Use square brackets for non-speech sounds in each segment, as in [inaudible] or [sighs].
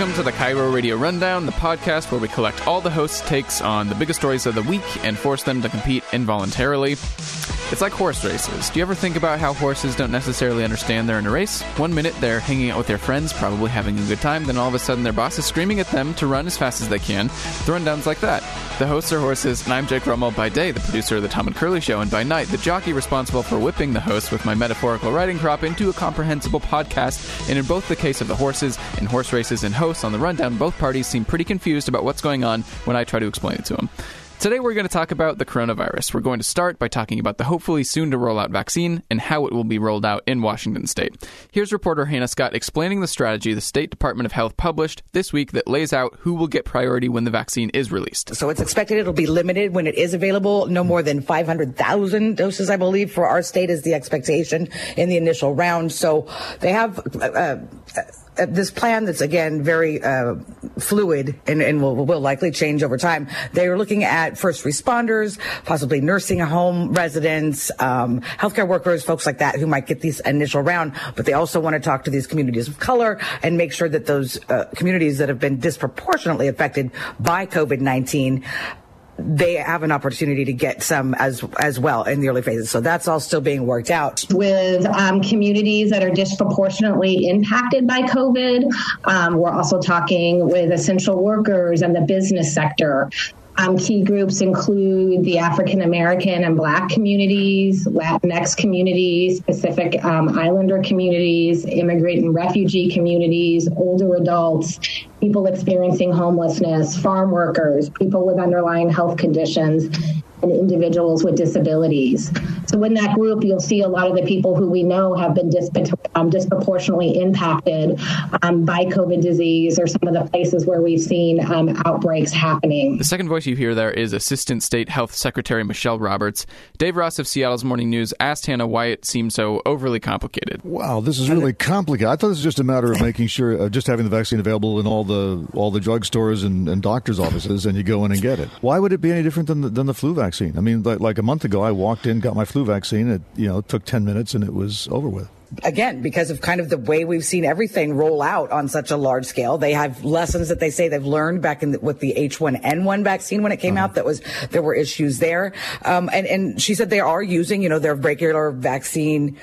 Welcome to the KIRO Radio Rundown, the podcast where we collect all the hosts' takes on the biggest stories of the week and force them to compete involuntarily. It's like horse races. Do you ever think about how horses don't necessarily understand they're in a race? One minute they're hanging out with their friends, probably having a good time, then all of a sudden their boss is screaming at them to run as fast as they can. The rundown's like that. The hosts are horses, and I'm Jake Rummel by day, the producer of the Tom and Curley Show, and by night, the jockey responsible for whipping the host with my metaphorical riding crop into a comprehensible podcast. And in both the case of the horses and horse races and hosts on the rundown, both parties seem pretty confused about what's going on when I try to explain it to them. Today, we're going to talk about the coronavirus. We're going to start by talking about the hopefully soon to roll out vaccine and how it will be rolled out in Washington state. Here's reporter Hanna Scott explaining the strategy the State Department of Health published this week that lays out who will get priority when the vaccine is released. So it's expected it'll be limited when it is available. No more than 500,000 doses, I believe, for our state is the expectation in the initial round. So they have. Uh, uh, this plan that's again very uh, fluid and, and will, will, likely change over time. They are looking at first responders, possibly nursing home residents, um, healthcare workers, folks like that who might get these initial round. But they also want to talk to these communities of color and make sure that those uh, communities that have been disproportionately affected by COVID nineteen they have an opportunity to get some as as well in the early phases. So that's all still being worked out. With um, communities that are disproportionately impacted by COVID, um, we're also talking with essential workers and the business sector. Um, key groups include the African American and Black communities, Latinx communities, Pacific um, Islander communities, immigrant and refugee communities, older adults, people experiencing homelessness, farm workers, people with underlying health conditions, and individuals with disabilities. So in that group, you'll see a lot of the people who we know have been um, disproportionately impacted um, by COVID disease or some of the places where we've seen um, outbreaks happening. The second voice you hear there is Assistant State Health Secretary Michelle Roberts. Dave Ross of Seattle's Morning News asked Hanna why it seemed so overly complicated. Wow, this is really complicated. I thought this was just a matter of making sure, uh, just having the vaccine available in all the all the drugstores and, and doctors' offices, and you go in and get it. Why would it be any different than the, than the flu vaccine? Vaccine. I mean, like, like a month ago, I walked in, got my flu vaccine. It you know took ten minutes and it was over with again, because of kind of the way we've seen everything roll out on such a large scale, they have lessons that they say they've learned back in the, with the H1N1 vaccine when it came uh-huh. out. That was there were issues there, um, and and she said they are using you know their regular vaccine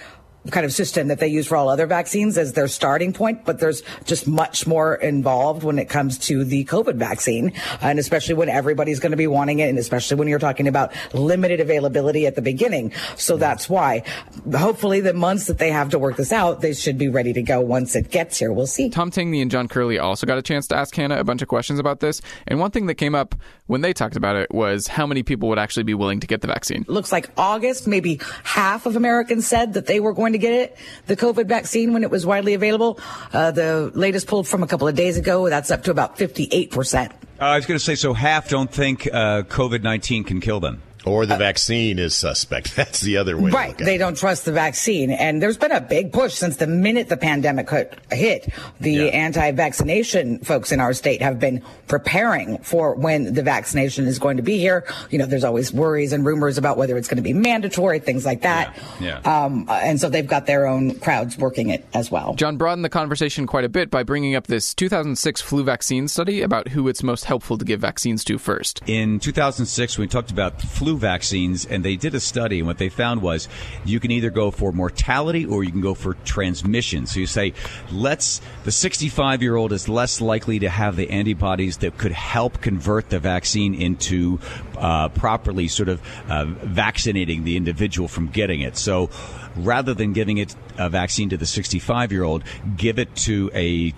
kind of system that they use for all other vaccines as their starting point, but there's just much more involved when it comes to the COVID vaccine, and especially when everybody's going to be wanting it, and especially when you're talking about limited availability at the beginning. So that's why, hopefully, the months that they have to work this out, they should be ready to go once it gets here. We'll see. Tom Tangney and John Curley also got a chance to ask Hanna a bunch of questions about this, and one thing that came up when they talked about it was how many people would actually be willing to get the vaccine. Looks like August, maybe half of Americans said that they were going to to get it, the COVID vaccine, when it was widely available. Uh, the latest pulled from a couple of days ago, that's up to about 58%. Uh, I was going to say, so half don't think uh, COVID 19 can kill them. Or the uh, vaccine is suspect. [laughs] That's the other way. Right. They don't trust the vaccine. And there's been a big push since the minute the pandemic hit. The yeah. anti vaccination folks in our state have been preparing for when the vaccination is going to be here. You know, there's always worries and rumors about whether it's going to be mandatory, things like that. Yeah. yeah. Um, and so they've got their own crowds working it as well. John broadened the conversation quite a bit by bringing up this 2006 flu vaccine study about who it's most helpful to give vaccines to first. In 2006, we talked about flu vaccines, and they did a study, and what they found was you can either go for mortality or you can go for transmission. So you say, let's the 65 year old is less likely to have the antibodies that could help convert the vaccine into uh, properly sort of uh, vaccinating the individual from getting it. So rather than giving it a vaccine to the 65 year old, give it to a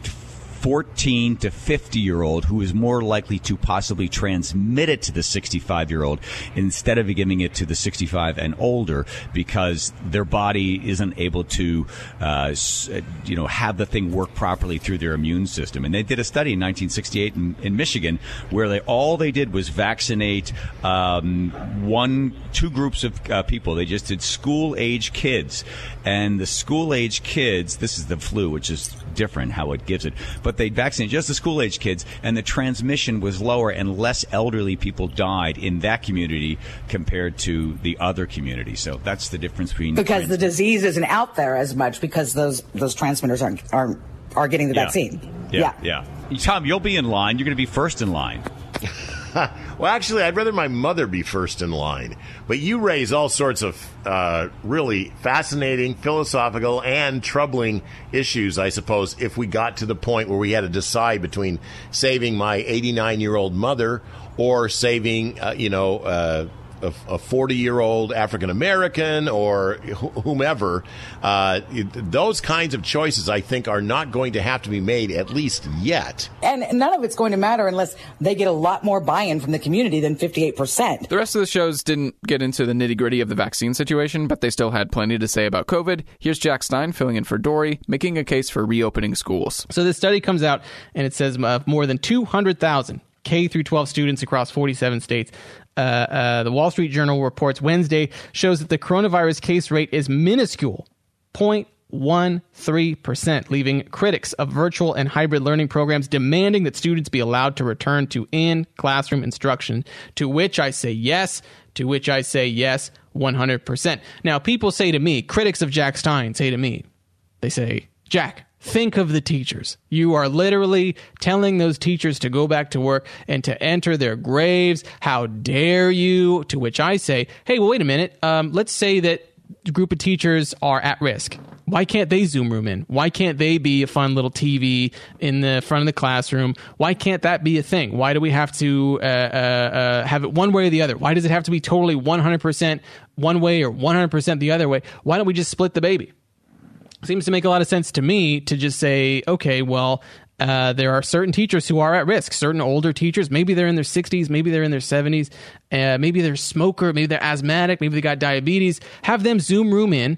14 to 50 year old who is more likely to possibly transmit it to the 65 year old instead of giving it to the 65 and older because their body isn't able to, uh, you know, have the thing work properly through their immune system. And they did a study in 1968 in, in Michigan where they all they did was vaccinate um, one, two groups of uh, people. They just did school age kids, and the school age kids. This is the flu, which is different how it gives it. But they vaccinated just the school age kids, and the transmission was lower, and less elderly people died in that community compared to the other community. So that's the difference between because the disease isn't out there as much because those those transmitters aren't aren't are getting the yeah. vaccine. Yeah, yeah. yeah. Tom, you'll be in line. You're going to be first in line. [laughs] [laughs] well, actually, I'd rather my mother be first in line. But you raise all sorts of uh, really fascinating, philosophical, and troubling issues, I suppose, if we got to the point where we had to decide between saving my 89 year old mother or saving, uh, you know, uh, a 40 year old African American or whomever, uh, those kinds of choices, I think, are not going to have to be made, at least yet. And none of it's going to matter unless they get a lot more buy in from the community than 58%. The rest of the shows didn't get into the nitty gritty of the vaccine situation, but they still had plenty to say about COVID. Here's Jack Stine filling in for Dori, making a case for reopening schools. So this study comes out and it says uh, more than 200,000 K through 12 students across 47 states uh, uh, the Wall Street Journal reports Wednesday shows that the coronavirus case rate is minuscule, 0.13%, leaving critics of virtual and hybrid learning programs demanding that students be allowed to return to in classroom instruction. To which I say yes, to which I say yes, 100%. Now, people say to me, critics of Jack Stine say to me, they say, Jack, Think of the teachers. You are literally telling those teachers to go back to work and to enter their graves. How dare you? To which I say, hey, well, wait a minute. Um, let's say that group of teachers are at risk. Why can't they Zoom room in? Why can't they be a fun little TV in the front of the classroom? Why can't that be a thing? Why do we have to uh, uh, uh, have it one way or the other? Why does it have to be totally 100% one way or 100% the other way? Why don't we just split the baby? Seems to make a lot of sense to me to just say, okay, well, uh, there are certain teachers who are at risk, certain older teachers. Maybe they're in their 60s, maybe they're in their 70s, uh, maybe they're smoker, maybe they're asthmatic, maybe they got diabetes. Have them Zoom room in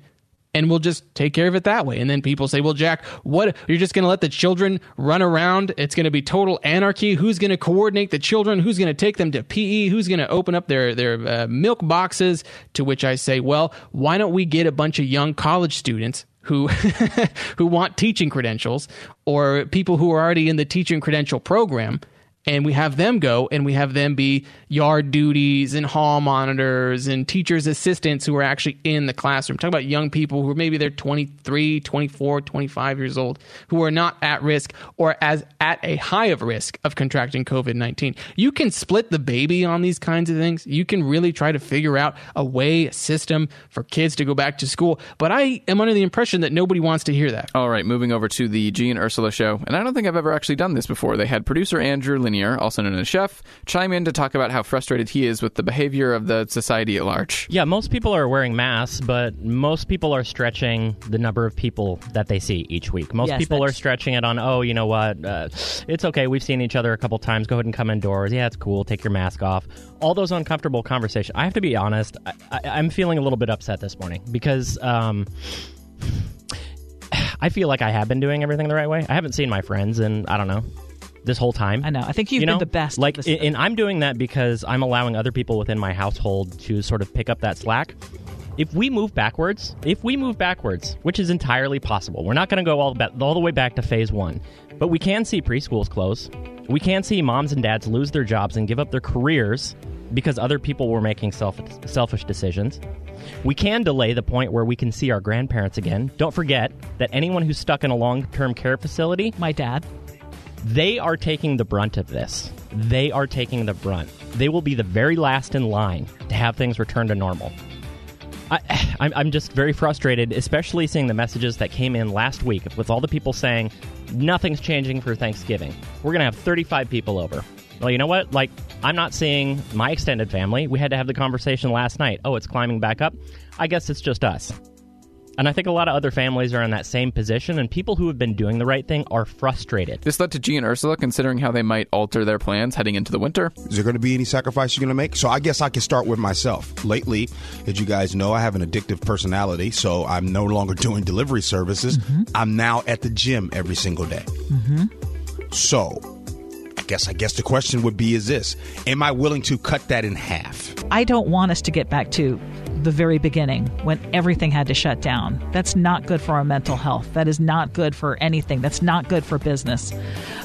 and we'll just take care of it that way. And then people say, "Well, Jack, what you're just going to let the children run around? It's going to be total anarchy. Who's going to coordinate the children? Who's going to take them to PE? Who's going to open up their their uh, milk boxes?" To which I say, "Well, why don't we get a bunch of young college students who [laughs] who want teaching credentials or people who are already in the teaching credential program and we have them go and we have them be yard duties and hall monitors and teachers assistants who are actually in the classroom. Talk about young people who are maybe they're 23 24 25 years old who are not at risk or as at a high of risk of contracting covid-19 you can split the baby on these kinds of things. You can really try to figure out a way a system for kids to go back to school. But i am under the impression that nobody wants to hear that. All right moving over to the gene ursula show. And i don't think i've ever actually done this before. They had producer andrew also known as Chef, chime in to talk about how frustrated he is with the behavior of the society at large. Yeah, most people are wearing masks, but most people are stretching the number of people that they see each week. Most yes, people that's... are stretching it on, oh, you know what, uh, it's okay, we've seen each other a couple times, go ahead and come indoors. Yeah, it's cool, take your mask off. All those uncomfortable conversations. I have to be honest, I, am feeling a little bit upset this morning because. Um, [sighs] I feel like I have been doing everything the right way. I haven't seen my friends in I don't know this whole time. I know. I think you've you know? been the best. Like, and I'm doing that because I'm allowing other people within my household to sort of pick up that slack. If we move backwards, if we move backwards, which is entirely possible, we're not going to go all, all the way back to phase one, but we can see preschools close. We can see moms and dads lose their jobs and give up their careers because other people were making self- selfish decisions. We can delay the point where we can see our grandparents again. Don't forget that anyone who's stuck in a long term care facility, my dad, they are taking the brunt of this. They are taking the brunt. They will be the very last in line to have things return to normal. I, [sighs] am just very frustrated, especially seeing the messages that came in last week with all the people saying nothing's changing for Thanksgiving. We're going to have 35 people over. Well, you know what? Like, I'm not seeing my extended family. We had to have the conversation last night. Oh, it's climbing back up. I guess it's just us. And I think a lot of other families are in that same position, and people who have been doing the right thing are frustrated. This led to Gee and Ursula considering how they might alter their plans heading into the winter. Is there going to be any sacrifice you're going to make? So I guess I can start with myself. Lately, as you guys know, I have an addictive personality, so I'm no longer [laughs] doing delivery services. Mm-hmm. I'm now at the gym every single day. Mm-hmm. So I guess I guess the question would be is this am I willing to cut that in half? I don't want us to get back to the very beginning when everything had to shut down. That's not good for our mental health. That is not good for anything. That's not good for business.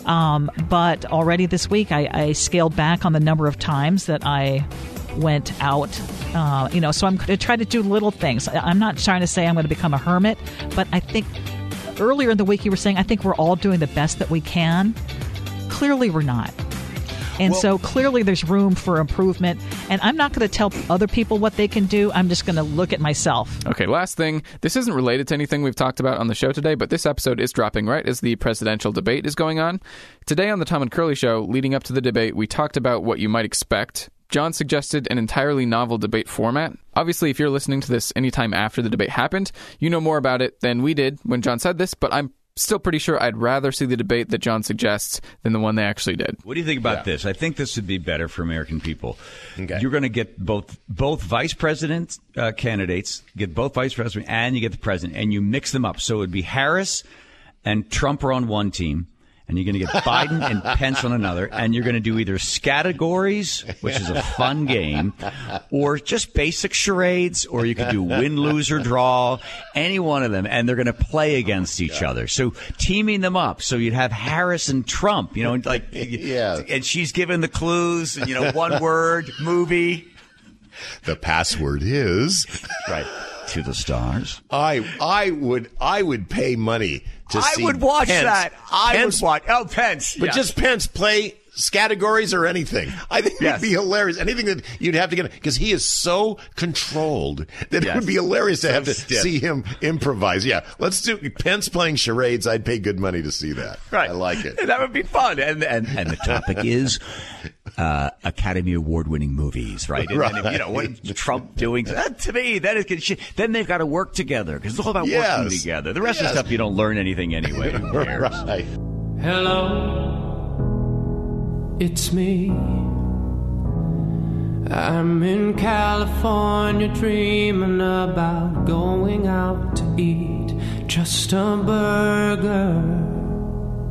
Um, but already this week, I, I, scaled back on the number of times that I went out. Uh, you know, so I'm going to try to do little things. I'm not trying to say I'm going to become a hermit, but I think earlier in the week you were saying I think we're all doing the best that we can. clearly we're not. And Well- so clearly there's room for improvement. And I'm not going to tell other people what they can do. I'm just going to look at myself. Okay, last thing. This isn't related to anything we've talked about on the show today, but this episode is dropping right as the presidential debate is going on. Today on the Tom and Curley show, leading up to the debate, we talked about what you might expect. John suggested an entirely novel debate format. Obviously, if you're listening to this anytime after the debate happened, you know more about it than we did when John said this, but I'm still pretty sure I'd rather see the debate that John suggests than the one they actually did. What do you think about this? I think this would be better for American people. Okay. You're going to get both both vice president uh, candidates, get both vice president, and you get the president, and you mix them up. So it would be Harris and Trump are on one team, and you're going to get Biden and Pence on another, and you're going to do either categories, which is a fun game, or just basic charades, or you could do win, lose, or draw, any one of them, and they're going to play against each other. So teaming them up, so you'd have Harris and Trump, you know, like [laughs] Yeah. and she's given the clues, and you know, one word movie, The password is. right, to the stars. I I would I would pay money to I see would watch Pence- that. I Pence- would watch. Oh, Pence, But just Pence play categories or anything. I think Yes. it'd be hilarious. Anything that you'd have to get because he is so controlled that it would be hilarious to have to stiff. see him improvise. Yeah, let's do Pence playing charades. I'd pay good money to see that. Right. I like it. That would be fun. And and, and the topic [laughs] is uh, Academy Award winning movies, right? And then, you know, what is Trump doing? That, to me, that is then they've got to work together because it's all about Yes. working together. The rest of the stuff you don't learn anything anyway. Who cares? [laughs] Right. Hello, it's me. I'm in California dreaming about going out to eat just a burger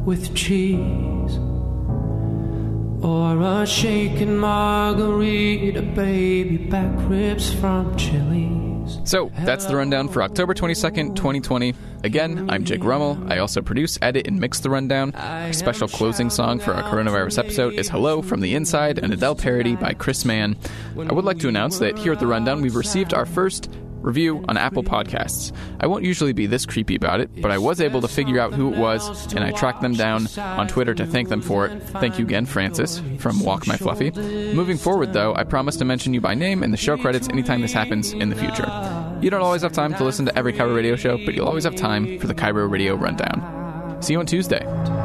with cheese or a shaken margarita, baby back ribs from Chili's. So that's the rundown for October 22nd, 2020. Again, I'm Jake Rummel. I also produce, edit, and mix the rundown. Our special closing song for our coronavirus episode is Hello from the Inside, an Adele parody by Chris Mann. I would like to announce that here at the rundown, we've received our first review on Apple Podcasts. I won't usually be this creepy about it, but I was able to figure out who it was, and I tracked them down on Twitter to thank them for it. Thank you again, Francis, from Walk My Fluffy. Moving forward, though, I promise to mention you by name in the show credits anytime this happens in the future. You don't always have time to listen to every KIRO Radio show, but you'll always have time for the KIRO Radio Rundown. See you on Tuesday.